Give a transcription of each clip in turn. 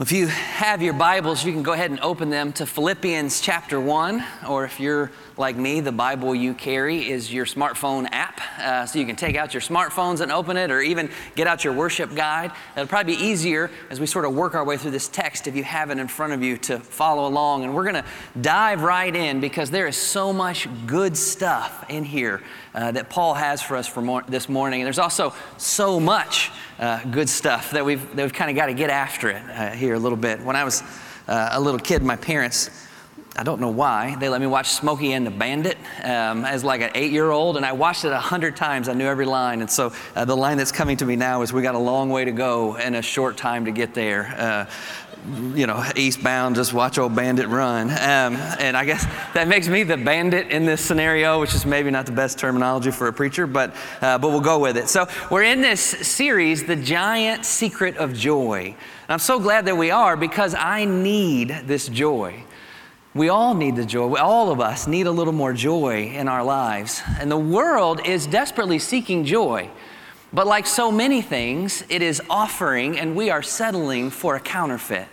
If you have your Bibles, you can go ahead and open them to Philippians chapter 1, or if you're like me, the Bible you carry is your smartphone app. Uh, so you can take out your smartphones and open it, or even get out your worship guide. It'll probably be easier as we sort of work our way through this text if you have it in front of you to follow along. And we're going to dive right in because there is so much good stuff in here uh, that Paul has for us for more, this morning. And there's also so much uh, good stuff that we've, that we've kind of got to get after it uh, here a little bit. When I was uh, a little kid, my parents, I don't know why, they let me watch Smokey and the Bandit um, as like an eight year old, and I watched it a hundred times. I knew every line. And so uh, the line that's coming to me now is We got a long way to go and a short time to get there. You know, eastbound, just watch old bandit run. Um, and I guess that makes me the bandit in this scenario, which is maybe not the best terminology for a preacher, but, uh, but we'll go with it. So we're in this series, The Giant Secret of Joy. And I'm so glad that we are because I need this joy. We all need the joy. All of us need a little more joy in our lives. And the world is desperately seeking joy. But like so many things, it is offering, and we are settling for a counterfeit.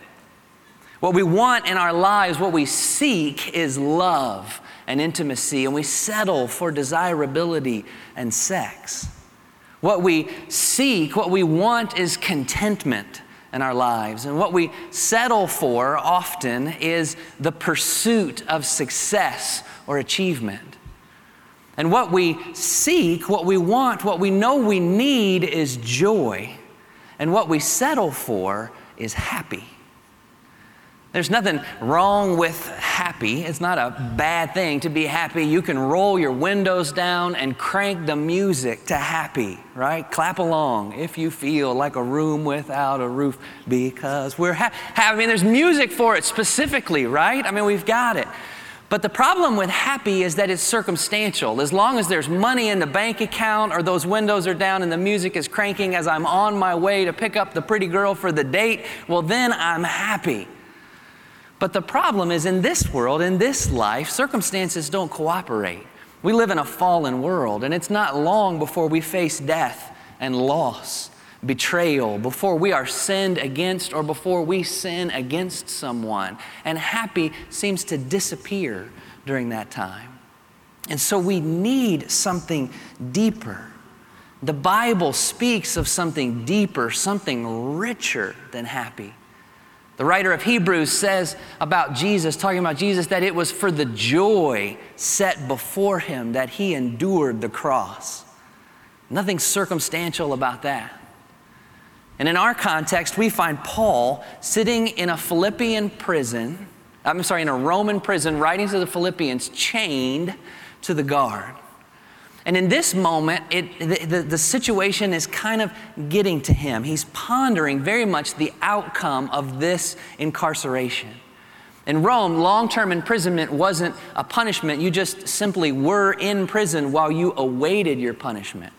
What we want in our lives, what we seek, is love and intimacy, and we settle for desirability and sex. What we seek, what we want, is contentment in our lives. And what we settle for often is the pursuit of success or achievement. And what we seek, what we want, what we know we need is joy. And what we settle for is happy. There's nothing wrong with happy. It's not a bad thing to be happy. You can roll your windows down and crank the music to happy, right? Clap along if you feel like a room without a roof because we're happy. I mean, there's music for it specifically, right? I mean, we've got it. But the problem with happy is that it's circumstantial. As long as there's money in the bank account or those windows are down and the music is cranking as I'm on my way to pick up the pretty girl for the date, well, then I'm happy. But the problem is in this world, in this life, circumstances don't cooperate. We live in a fallen world, and it's not long before we face death and loss betrayal, before we are sinned against, or before we sin against someone. And happy seems to disappear during that time. And so we need something deeper. The Bible speaks of something deeper, something richer than happy. The writer of Hebrews says about Jesus, talking about Jesus, that it was for the joy set before him that he endured the cross. Nothing circumstantial about that. And in our context, we find Paul sitting in a Philippian prison, I'm sorry, in a Roman prison, writing to the Philippians, chained to the guard. And in this moment, it, the, the, the, situation is kind of getting to him. He's pondering very much the outcome of this incarceration. In Rome, long term imprisonment wasn't a punishment, you just simply were in prison while you awaited your punishment.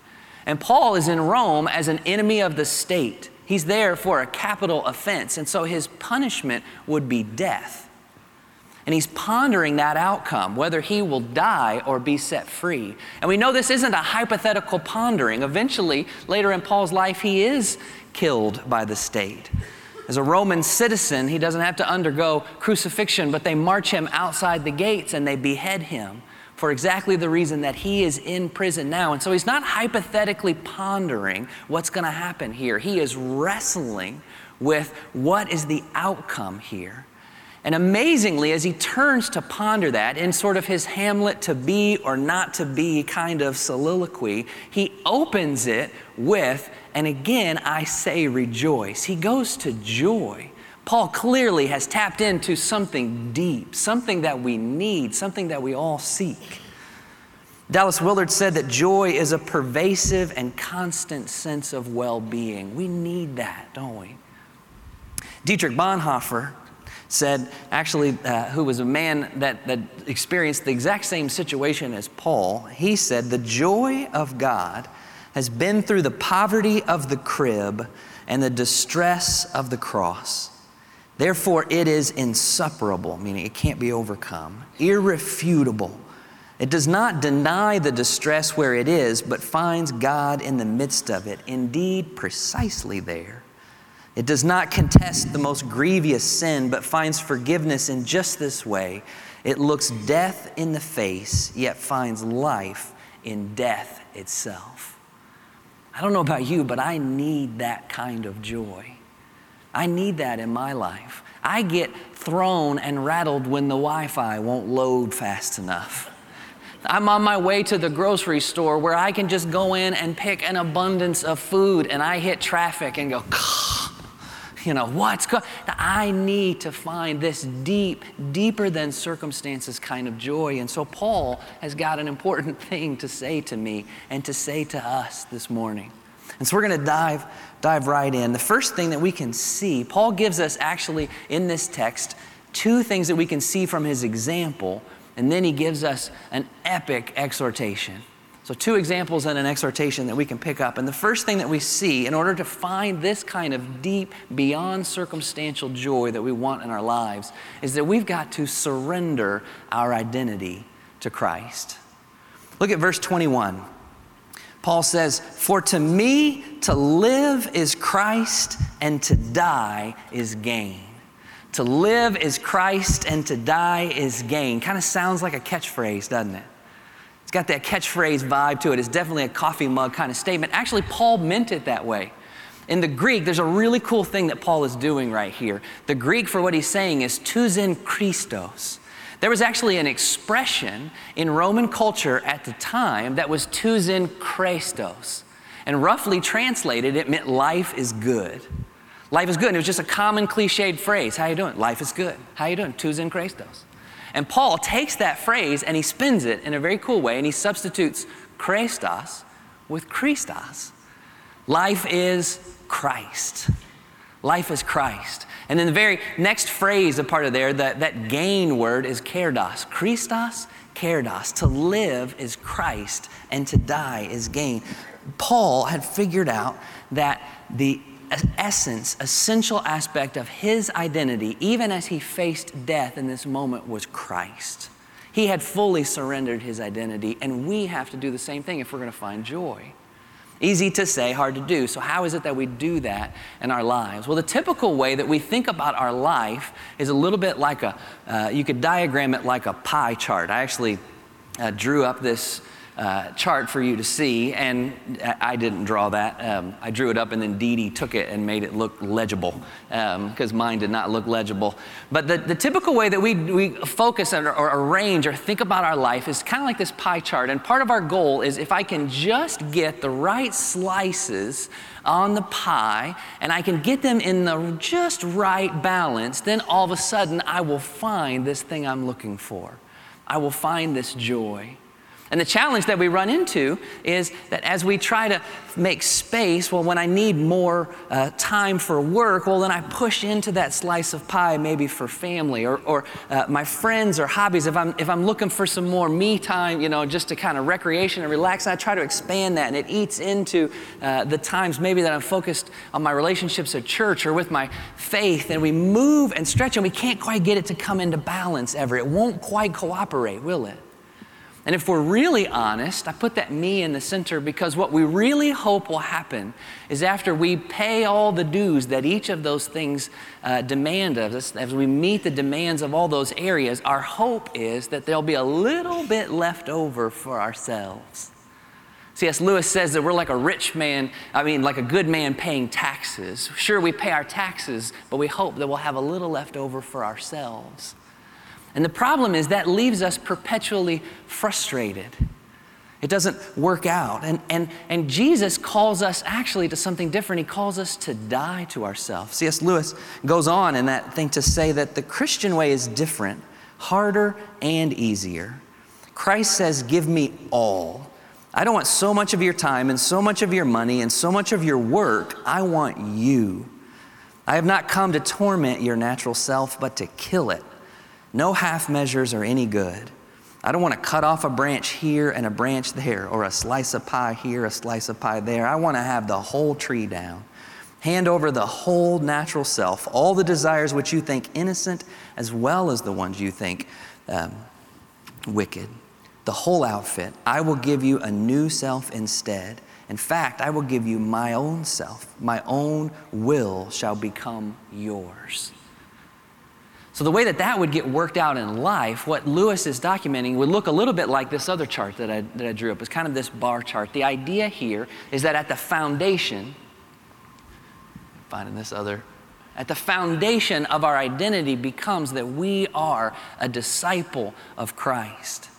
And Paul is in Rome as an enemy of the state. He's there for a capital offense, and so his punishment would be death. And he's pondering that outcome, whether he will die or be set free. And we know this isn't a hypothetical pondering. Eventually, later in Paul's life, he is killed by the state. As a Roman citizen, he doesn't have to undergo crucifixion, but they march him outside the gates and they behead him for exactly the reason that he is in prison now. And so he's not hypothetically pondering what's going to happen here. He is wrestling with what is the outcome here. And amazingly, as he turns to ponder that in sort of his Hamlet to be or not to be kind of soliloquy, he opens it with, and again I say rejoice. He goes to joy. Paul clearly has tapped into something deep, something that we need, something that we all seek. Dallas Willard said that joy is a pervasive and constant sense of well being. We need that, don't we? Dietrich Bonhoeffer said, actually, uh, who was a man that, that experienced the exact same situation as Paul, he said, The joy of God has been through the poverty of the crib and the distress of the cross. Therefore, it is insuperable, meaning it can't be overcome, irrefutable. It does not deny the distress where it is, but finds God in the midst of it, indeed, precisely there. It does not contest the most grievous sin, but finds forgiveness in just this way. It looks death in the face, yet finds life in death itself. I don't know about you, but I need that kind of joy. I need that in my life. I get thrown and rattled when the Wi Fi won't load fast enough. I'm on my way to the grocery store where I can just go in and pick an abundance of food and I hit traffic and go, you know, what's going I need to find this deep, deeper than circumstances kind of joy. And so Paul has got an important thing to say to me and to say to us this morning. And so we're going to dive dive right in. The first thing that we can see, Paul gives us actually in this text two things that we can see from his example, and then he gives us an epic exhortation. So, two examples and an exhortation that we can pick up. And the first thing that we see, in order to find this kind of deep, beyond circumstantial joy that we want in our lives, is that we've got to surrender our identity to Christ. Look at verse 21. Paul says, For to me to live is Christ, and to die is gain. To live is Christ, and to die is gain. Kind of sounds like a catchphrase, doesn't it? It's got that catchphrase vibe to it. It's definitely a coffee mug kind of statement. Actually, Paul meant it that way. In the Greek, there's a really cool thing that Paul is doing right here. The Greek for what he's saying is tousin Christos. There was actually an expression in Roman culture at the time that was tousin Christos. And roughly translated, it meant life is good. Life is good. And it was just a common cliched phrase. How you doing? Life is good. How you doing? Tousin Christos. And Paul takes that phrase and he spins it in a very cool way and he substitutes Christos with Christos. Life is Christ. Life is Christ. And then the very next phrase, a part of there, that, that gain word is kerdos. Christos, kerdos. To live is Christ and to die is gain. Paul had figured out that the essence, essential aspect of his identity, even as he faced death in this moment, was Christ. He had fully surrendered his identity, and we have to do the same thing if we're going to find joy. Easy to say, hard to do. So, how is it that we do that in our lives? Well, the typical way that we think about our life is a little bit like a, uh, you could diagram it like a pie chart. I actually uh, drew up this uh, chart for you to see, and I didn't draw that. Um, I drew it up, and then Dee Dee took it and made it look legible because um, mine did not look legible. But the, the typical way that we, we focus or, or arrange or think about our life is kind of like this pie chart. And part of our goal is if I can just get the right slices on the pie and I can get them in the just right balance, then all of a sudden I will find this thing I'm looking for. I will find this joy. And the challenge that we run into is that as we try to make space, well, when I need more uh, time for work, well, then I push into that slice of pie maybe for family or, or uh, my friends or hobbies. If I'm, if I'm looking for some more me time, you know, just to kind of recreation and relax, I try to expand that and it eats into uh, the times maybe that I'm focused on my relationships at church or with my faith. And we move and stretch and we can't quite get it to come into balance ever. It won't quite cooperate, will it? And if we're really honest, I put that me in the center because what we really hope will happen is after we pay all the dues that each of those things uh, demand of us, as we meet the demands of all those areas, our hope is that there'll be a little bit left over for ourselves. C.S. Lewis says that we're like a rich man, I mean, like a good man paying taxes. Sure, we pay our taxes, but we hope that we'll have a little left over for ourselves. And the problem is that leaves us perpetually frustrated. It doesn't work out. And, and, and Jesus calls us actually to something different. He calls us to die to ourselves. C.S. Lewis goes on in that thing to say that the Christian way is different, harder and easier. Christ says, Give me all. I don't want so much of your time and so much of your money and so much of your work. I want you. I have not come to torment your natural self, but to kill it. No half measures are any good. I don't want to cut off a branch here and a branch there, or a slice of pie here, a slice of pie there. I want to have the whole tree down. Hand over the whole natural self, all the desires which you think innocent, as well as the ones you think um, wicked. The whole outfit. I will give you a new self instead, In fact, I will give you my own self. My own will shall become yours. So, the way that that would get worked out in life, what Lewis is documenting would look a little bit like this other chart that I, that I drew up. It's kind of this bar chart. The idea here is that at the foundation, finding this other, at the foundation of our identity becomes that we are a disciple of Christ.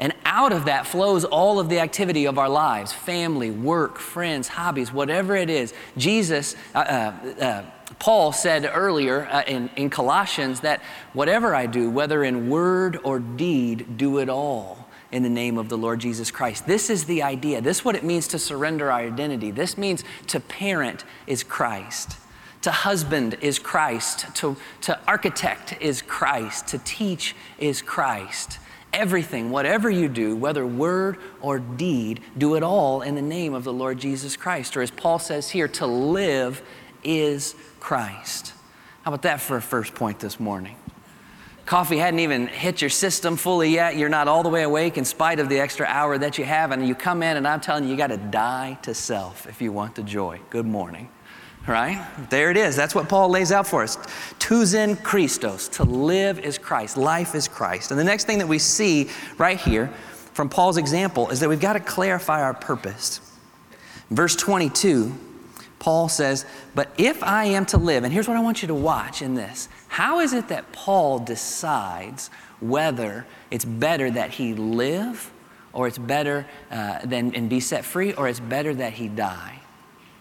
And out of that flows all of the activity of our lives family, work, friends, hobbies, whatever it is. Jesus, uh, uh, uh Paul said earlier uh, in, in Colossians that whatever I do, whether in word or deed, do it all in the name of the Lord Jesus Christ. This is the idea. This is what it means to surrender our identity. This means to parent is Christ. To husband is Christ. To, to architect is Christ. To teach is Christ. Everything, whatever you do, whether word or deed, do it all in the name of the Lord Jesus Christ. Or as Paul says here, to live is Christ. How about that for a first point this morning? Coffee hadn't even hit your system fully yet. You're not all the way awake in spite of the extra hour that you have. And you come in, and I'm telling you, you got to die to self if you want the joy. Good morning. Right? There it is. That's what Paul lays out for us. Tus Christos. To live is Christ. Life is Christ. And the next thing that we see right here from Paul's example is that we've got to clarify our purpose. Verse 22 Paul says, But if I am to live, and here's what I want you to watch in this how is it that Paul decides whether it's better that he live or it's better uh, than and be set free or it's better that he die?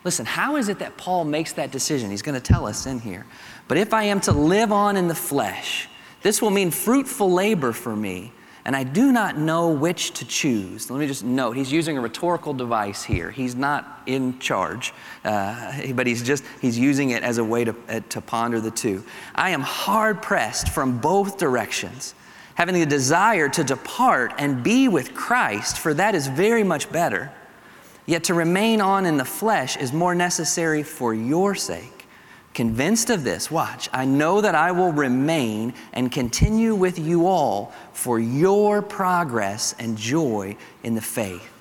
Listen, how is it that Paul makes that decision? He's going to tell us in here. But if I am to live on in the flesh, this will mean fruitful labor for me and I do not know which to choose. Let me just note, he's using a rhetorical device here. He's not in charge, uh, but he's just, he's using it as a way to, uh, to ponder the two. I am hard pressed from both directions, having the desire to depart and be with Christ, for that is very much better. Yet to remain on in the flesh is more necessary for your sake. Convinced of this, watch, I know that I will remain and continue with you all for your progress and joy in the faith,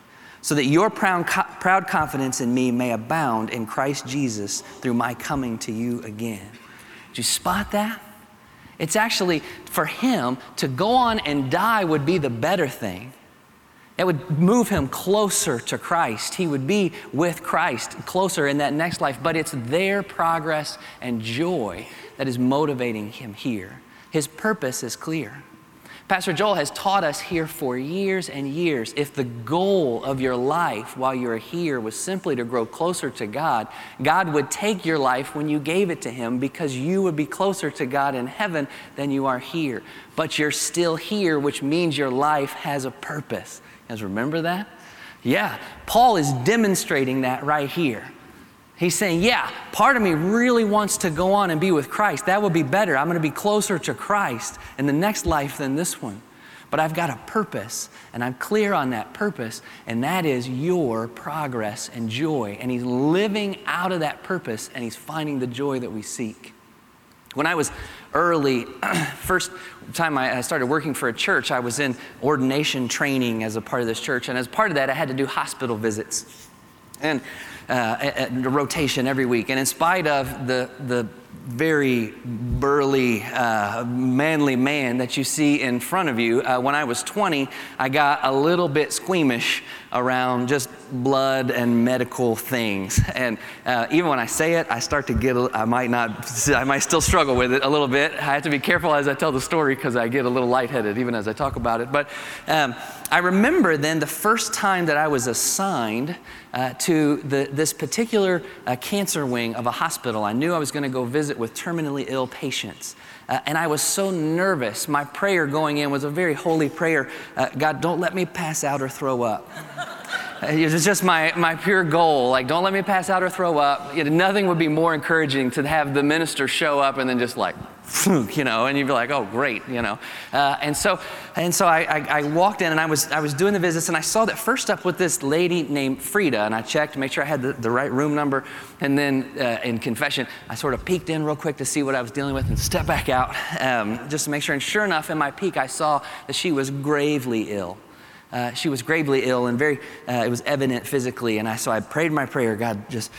so that your proud, proud confidence in me may abound in Christ Jesus through my coming to you again. Did you spot that? It's actually for him to go on and die would be the better thing it would move him closer to Christ. He would be with Christ closer in that next life. But it's their progress and joy that is motivating him here. His purpose is clear. Pastor Joel has taught us here for years and years if the goal of your life while you're here was simply to grow closer to God, God would take your life when you gave it to Him because you would be closer to God in heaven than you are here. But you're still here, which means your life has a purpose. Guys remember that? Yeah, Paul is demonstrating that right here. He's saying, Yeah, part of me really wants to go on and be with Christ. That would be better. I'm going to be closer to Christ in the next life than this one. But I've got a purpose, and I'm clear on that purpose, and that is your progress and joy. And he's living out of that purpose, and he's finding the joy that we seek. When I was early, first time I started working for a church, I was in ordination training as a part of this church. And as part of that, I had to do hospital visits and uh, a, a rotation every week. And in spite of the, the very burly, uh, manly man that you see in front of you. Uh, when I was 20, I got a little bit squeamish around just blood and medical things. And uh, even when I say it, I start to get, I might not, I might still struggle with it a little bit. I have to be careful as I tell the story because I get a little lightheaded even as I talk about it. But um, I remember then the first time that I was assigned uh, to the, this particular uh, cancer wing of a hospital. I knew I was going to go visit with terminally ill patients. Uh, and I was so nervous. My prayer going in was a very holy prayer uh, God, don't let me pass out or throw up. It was just my, my pure goal. Like, don't let me pass out or throw up. Know, nothing would be more encouraging to have the minister show up and then just like, you know, and you'd be like, oh, great, you know. Uh, and so, and so I, I, I, walked in and I was, I was doing the visits and I saw that first up with this lady named Frida and I checked to make sure I had the, the right room number. And then uh, in confession, I sort of peeked in real quick to see what I was dealing with and stepped back out um, just to make sure. And sure enough, in my peek, I saw that she was gravely ill. Uh, she was gravely ill and very, uh, it was evident physically. And I, so I prayed my prayer, God, just,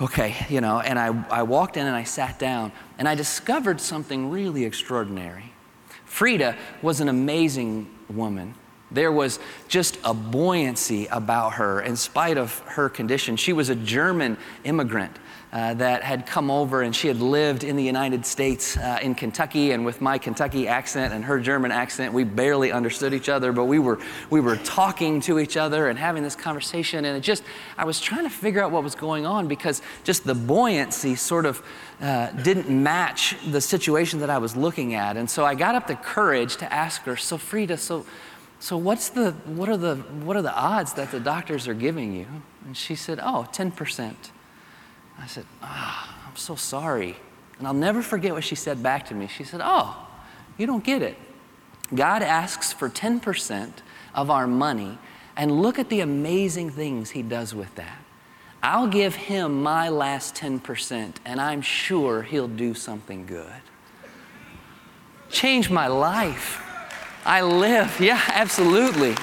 okay, you know, and I, I walked in and I sat down and I discovered something really extraordinary. Frida was an amazing woman. There was just a buoyancy about her in spite of her condition. She was a German immigrant uh, that had come over and she had lived in the United States uh, in Kentucky. And with my Kentucky accent and her German accent, we barely understood each other, but we were, we were talking to each other and having this conversation. And it just, I was trying to figure out what was going on because just the buoyancy sort of uh, didn't match the situation that I was looking at. And so I got up the courage to ask her, So, Frida, so, so what's the, what, are the, what are the odds that the doctors are giving you? And she said, Oh, 10%. I said, Ah, oh, I'm so sorry. And I'll never forget what she said back to me. She said, Oh, you don't get it. God asks for 10% of our money, and look at the amazing things He does with that. I'll give Him my last 10%, and I'm sure He'll do something good. Change my life. I live, yeah, absolutely.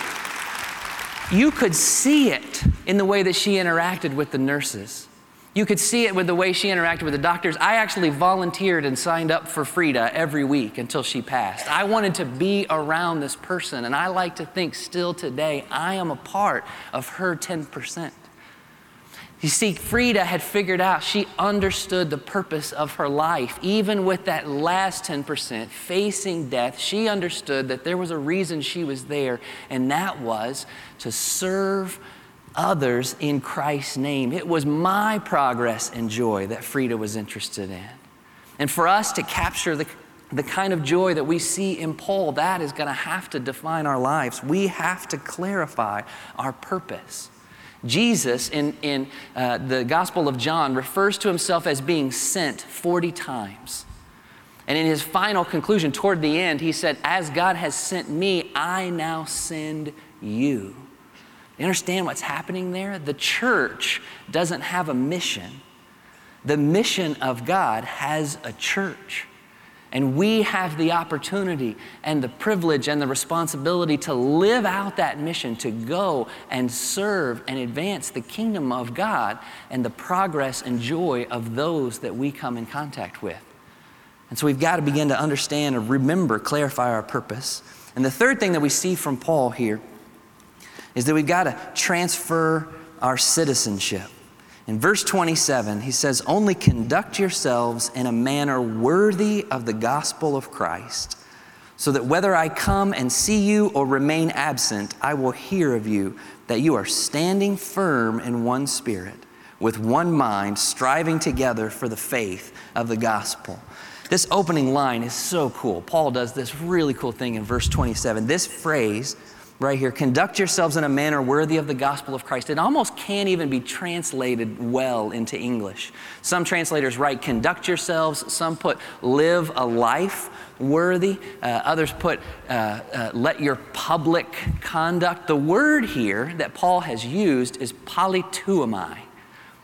You could see it in the way that she interacted with the nurses. You could see it with the way she interacted with the doctors. I actually volunteered and signed up for Frida every week until she passed. I wanted to be around this person, and I like to think still today I am a part of her 10%. You see, Frida had figured out, she understood the purpose of her life. Even with that last 10% facing death, she understood that there was a reason she was there, and that was to serve others in Christ's name. It was my progress and joy that Frida was interested in. And for us to capture the, the kind of joy that we see in Paul, that is going to have to define our lives. We have to clarify our purpose. Jesus, in, in uh, the Gospel of John, refers to himself as being sent 40 times. And in his final conclusion, toward the end, he said, As God has sent me, I now send you. You understand what's happening there? The church doesn't have a mission. The mission of God has a church. And we have the opportunity and the privilege and the responsibility to live out that mission, to go and serve and advance the kingdom of God and the progress and joy of those that we come in contact with. And so we've got to begin to understand and remember, clarify our purpose. And the third thing that we see from Paul here is that we've got to transfer our citizenship. In verse 27, he says, Only conduct yourselves in a manner worthy of the gospel of Christ, so that whether I come and see you or remain absent, I will hear of you that you are standing firm in one spirit, with one mind, striving together for the faith of the gospel. This opening line is so cool. Paul does this really cool thing in verse 27. This phrase, right here conduct yourselves in a manner worthy of the gospel of Christ. It almost can't even be translated well into English. Some translators write conduct yourselves, some put live a life worthy, uh, others put uh, uh, let your public conduct. The word here that Paul has used is politeuomai.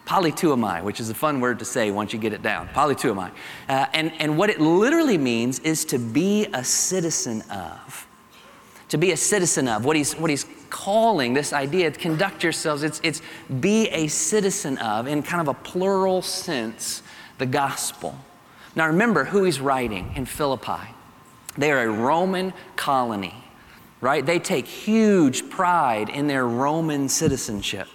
Politeuomai, which is a fun word to say once you get it down. Politeuomai. Uh, and, and what it literally means is to be a citizen of to be a citizen of, what he's, what he's calling this idea, conduct yourselves, it's, it's be a citizen of, in kind of a plural sense, the gospel. Now remember who he's writing in Philippi. They are a Roman colony, right? They take huge pride in their Roman citizenship.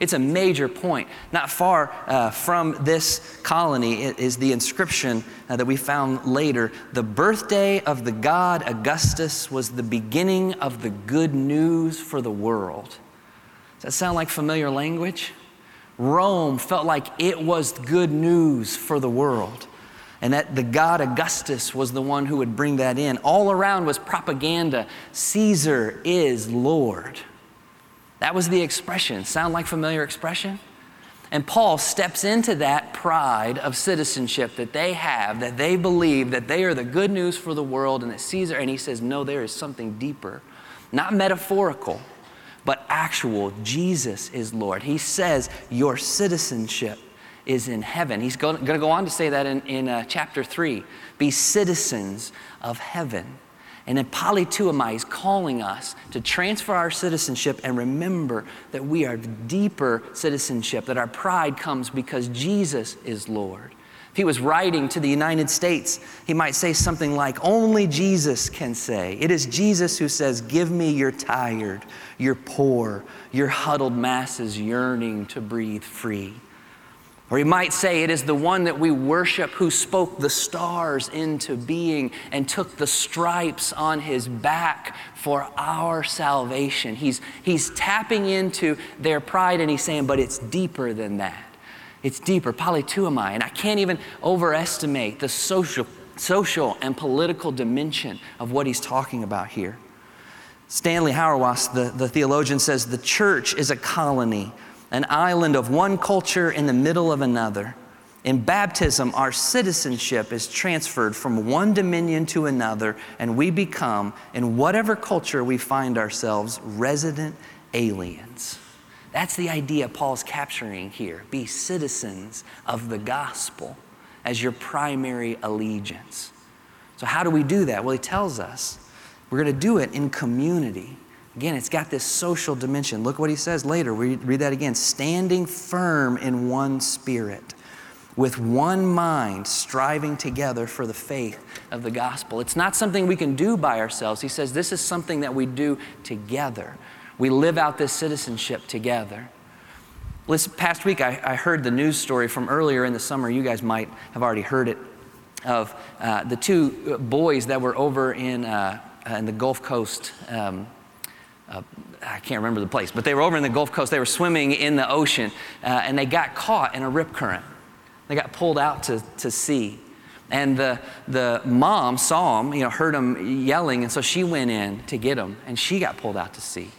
It's a major point. Not far uh, from this colony is the inscription uh, that we found later. The birthday of the god Augustus was the beginning of the good news for the world. Does that sound like familiar language? Rome felt like it was good news for the world. And that the god Augustus was the one who would bring that in. All around was propaganda Caesar is Lord. That was the expression. Sound like familiar expression? And Paul steps into that pride of citizenship that they have, that they believe that they are the good news for the world and that Caesar, and he says, no, there is something deeper, not metaphorical, but actual. Jesus is Lord. He says, your citizenship is in heaven. He's going to go on to say that in, in uh, chapter 3 be citizens of heaven. And then politeuomai is calling us to transfer our citizenship and remember that we are deeper citizenship, that our pride comes because Jesus is Lord. If he was writing to the United States, he might say something like, Only Jesus can say. It is Jesus who says, Give me your tired, your poor, your huddled masses yearning to breathe free. Or he might say, It is the one that we worship who spoke the stars into being and took the stripes on his back for our salvation. He's, he's tapping into their pride and he's saying, But it's deeper than that. It's deeper, politeuomai. And I can't even overestimate the social, social and political dimension of what he's talking about here. Stanley Hauerwas, the, the theologian, says the church is a colony an island of one culture in the middle of another. In baptism, our citizenship is transferred from one dominion to another, and we become, in whatever culture we find ourselves, resident aliens. That's the idea Paul's capturing here. Be citizens of the gospel as your primary allegiance. So, how do we do that? Well, he tells us we're going to do it in community. Again, it's got this social dimension. Look what he says later. We read that again. Standing firm in one spirit, with one mind, striving together for the faith of the gospel. It's not something we can do by ourselves. He says this is something that we do together. We live out this citizenship together. This past week, I, I heard the news story from earlier in the summer. You guys might have already heard it of uh, the two boys that were over in, uh, in the Gulf Coast. Um, uh, I can't remember the place, but they were over in the Gulf Coast. They were swimming in the ocean uh, and they got caught in a rip current. They got pulled out to, to sea. And the, the mom saw them, you know, heard them yelling, and so she went in to get them, and she got pulled out to sea.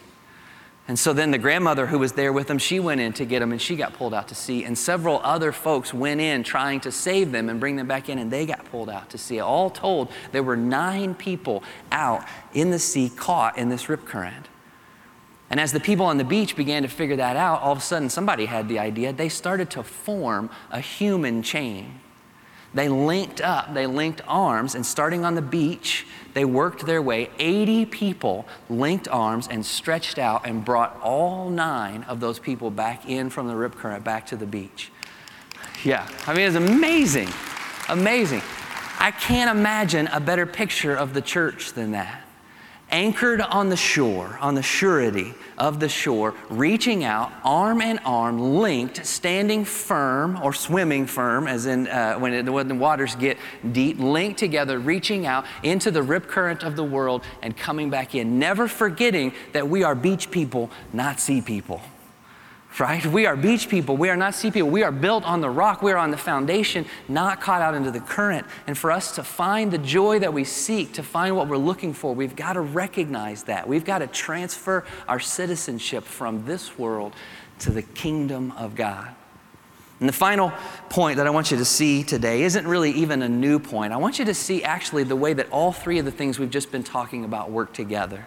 And so then the grandmother who was there with them, she went in to get them, and she got pulled out to sea. And several other folks went in trying to save them and bring them back in, and they got pulled out to sea. All told, there were nine people out in the sea caught in this rip current. And as the people on the beach began to figure that out, all of a sudden somebody had the idea. They started to form a human chain. They linked up, they linked arms, and starting on the beach, they worked their way. 80 people linked arms and stretched out and brought all nine of those people back in from the rip current back to the beach. Yeah, I mean, it's amazing. Amazing. I can't imagine a better picture of the church than that anchored on the shore, on the surety of the shore, reaching out, arm in arm, linked, standing firm or swimming firm, as in uh, when, it, when the waters get deep, linked together, reaching out into the rip current of the world and coming back in, never forgetting that we are beach people, not sea people right? We are beach people. We are not sea people. We are built on the rock. We are on the foundation, not caught out into the current. And for us to find the joy that we seek, to find what we're looking for, we've got to recognize that. We've got to transfer our citizenship from this world to the kingdom of God. And the final point that I want you to see today isn't really even a new point. I want you to see actually the way that all three of the things we've just been talking about work together.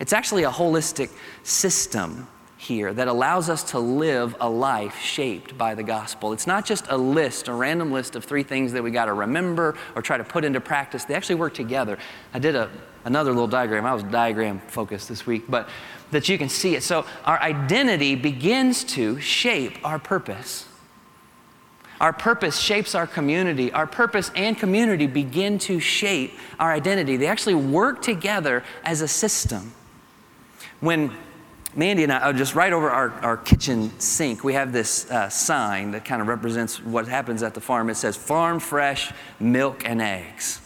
It's actually a holistic system here that allows us to live a life shaped by the gospel. It's not just a list, a random list of three things that we got to remember or try to put into practice. They actually work together. I did a, another little diagram. I was diagram focused this week, but that you can see it. So our identity begins to shape our purpose. Our purpose shapes our community. Our purpose and community begin to shape our identity. They actually work together as a system. When Mandy and I, uh, just right over our, our kitchen sink, we have this uh, sign that kind of represents what happens at the farm. It says farm fresh milk and eggs.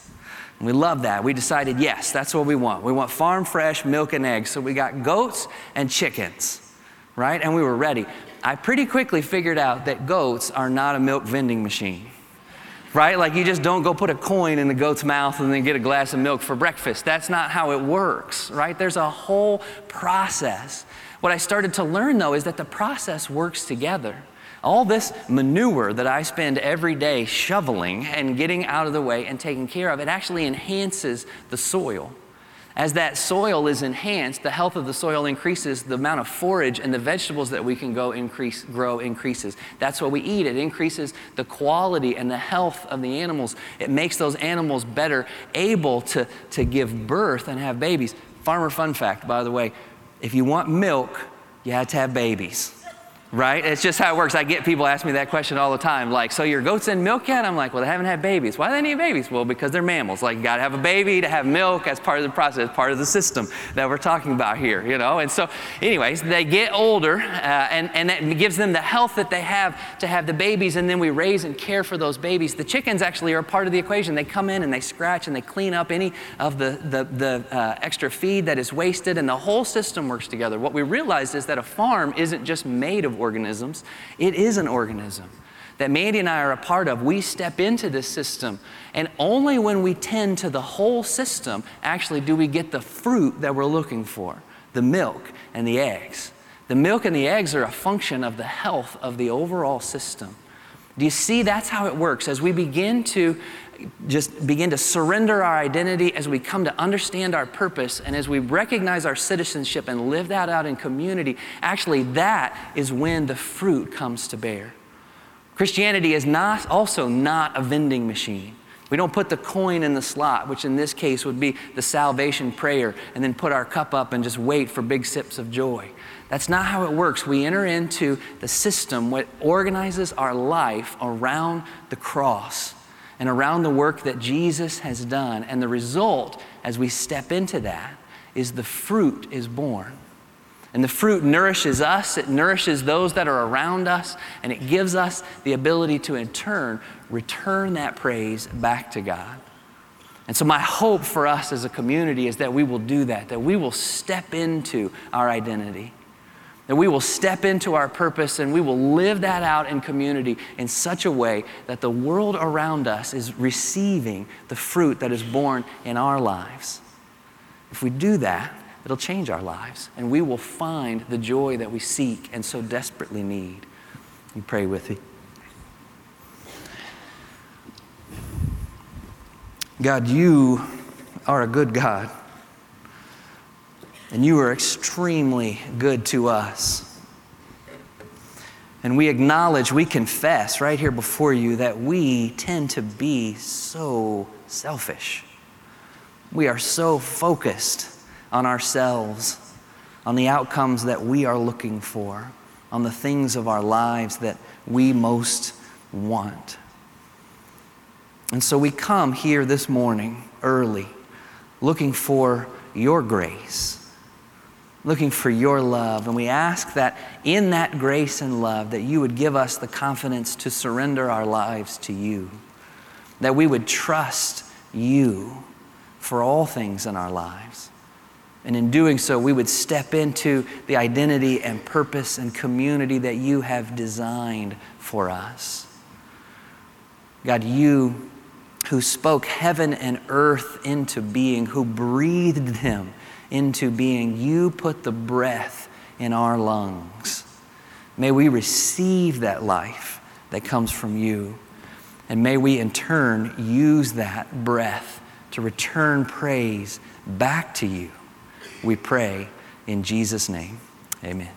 And we love that. We decided, yes, that's what we want. We want farm fresh milk and eggs. So we got goats and chickens, right? And we were ready. I pretty quickly figured out that goats are not a milk vending machine right? Like you just don't go put a coin in the goat's mouth and then get a glass of milk for breakfast. That's not how it works, right? There's a whole process. What I started to learn though is that the process works together. All this manure that I spend every day shoveling and getting out of the way and taking care of, it actually enhances the soil. As that soil is enhanced, the health of the soil increases, the amount of forage and the vegetables that we can go increase, grow increases. That's what we eat. It increases the quality and the health of the animals. It makes those animals better able to, to give birth and have babies. Farmer fun fact, by the way, if you want milk, you have to have babies right? It's just how it works. I get people ask me that question all the time. Like, so your goats in milk yet? I'm like, well, they haven't had babies. Why do they need babies? Well, because they're mammals. Like, you got to have a baby to have milk as part of the process, part of the system that we're talking about here, you know? And so, anyways, they get older, uh, and, and that gives them the health that they have to have the babies, and then we raise and care for those babies. The chickens actually are part of the equation. They come in and they scratch and they clean up any of the, the, the uh, extra feed that is wasted, and the whole system works together. What we realized is that a farm isn't just made of organisms, it is an organism that Mandy and I are a part of. We step into this system, and only when we tend to the whole system actually do we get the fruit that we're looking for the milk and the eggs. The milk and the eggs are a function of the health of the overall system. Do you see that's how it works? As we begin to just begin to surrender our identity, as we come to understand our purpose, and as we recognize our citizenship and live that out in community, actually, that is when the fruit comes to bear. Christianity is not also not a vending machine. We don't put the coin in the slot, which in this case would be the salvation prayer, and then put our cup up and just wait for big sips of joy. That's not how it works. We enter into the system what organizes our life around the cross and around the work that Jesus has done. And the result, as we step into that, is the fruit is born. And the fruit nourishes us, it nourishes those that are around us, and it gives us the ability to, in turn, return that praise back to God. And so, my hope for us as a community is that we will do that, that we will step into our identity that we will step into our purpose and we will live that out in community in such a way that the world around us is receiving the fruit that is born in our lives. If we do that, it'll change our lives and we will find the joy that we seek and so desperately need. You pray with me. God, you are a good God and you are extremely good to us. And we acknowledge, we confess right here before you that we tend to be so selfish. We are so focused on ourselves, on the outcomes that we are looking for, on the things of our lives that we most want. And so we come here this morning early looking for your grace looking for your love. And we ask that in that grace and love, that you would give us the confidence to surrender our lives to you, that we would trust you for all things in our lives. And in doing so, we would step into the identity and purpose and community that you have designed for us. God, you who spoke heaven and earth into being, who breathed them into being. You put the breath in our lungs. May we receive that life that comes from you. And may we in turn use that breath to return praise back to you. We pray in Jesus' name. Amen.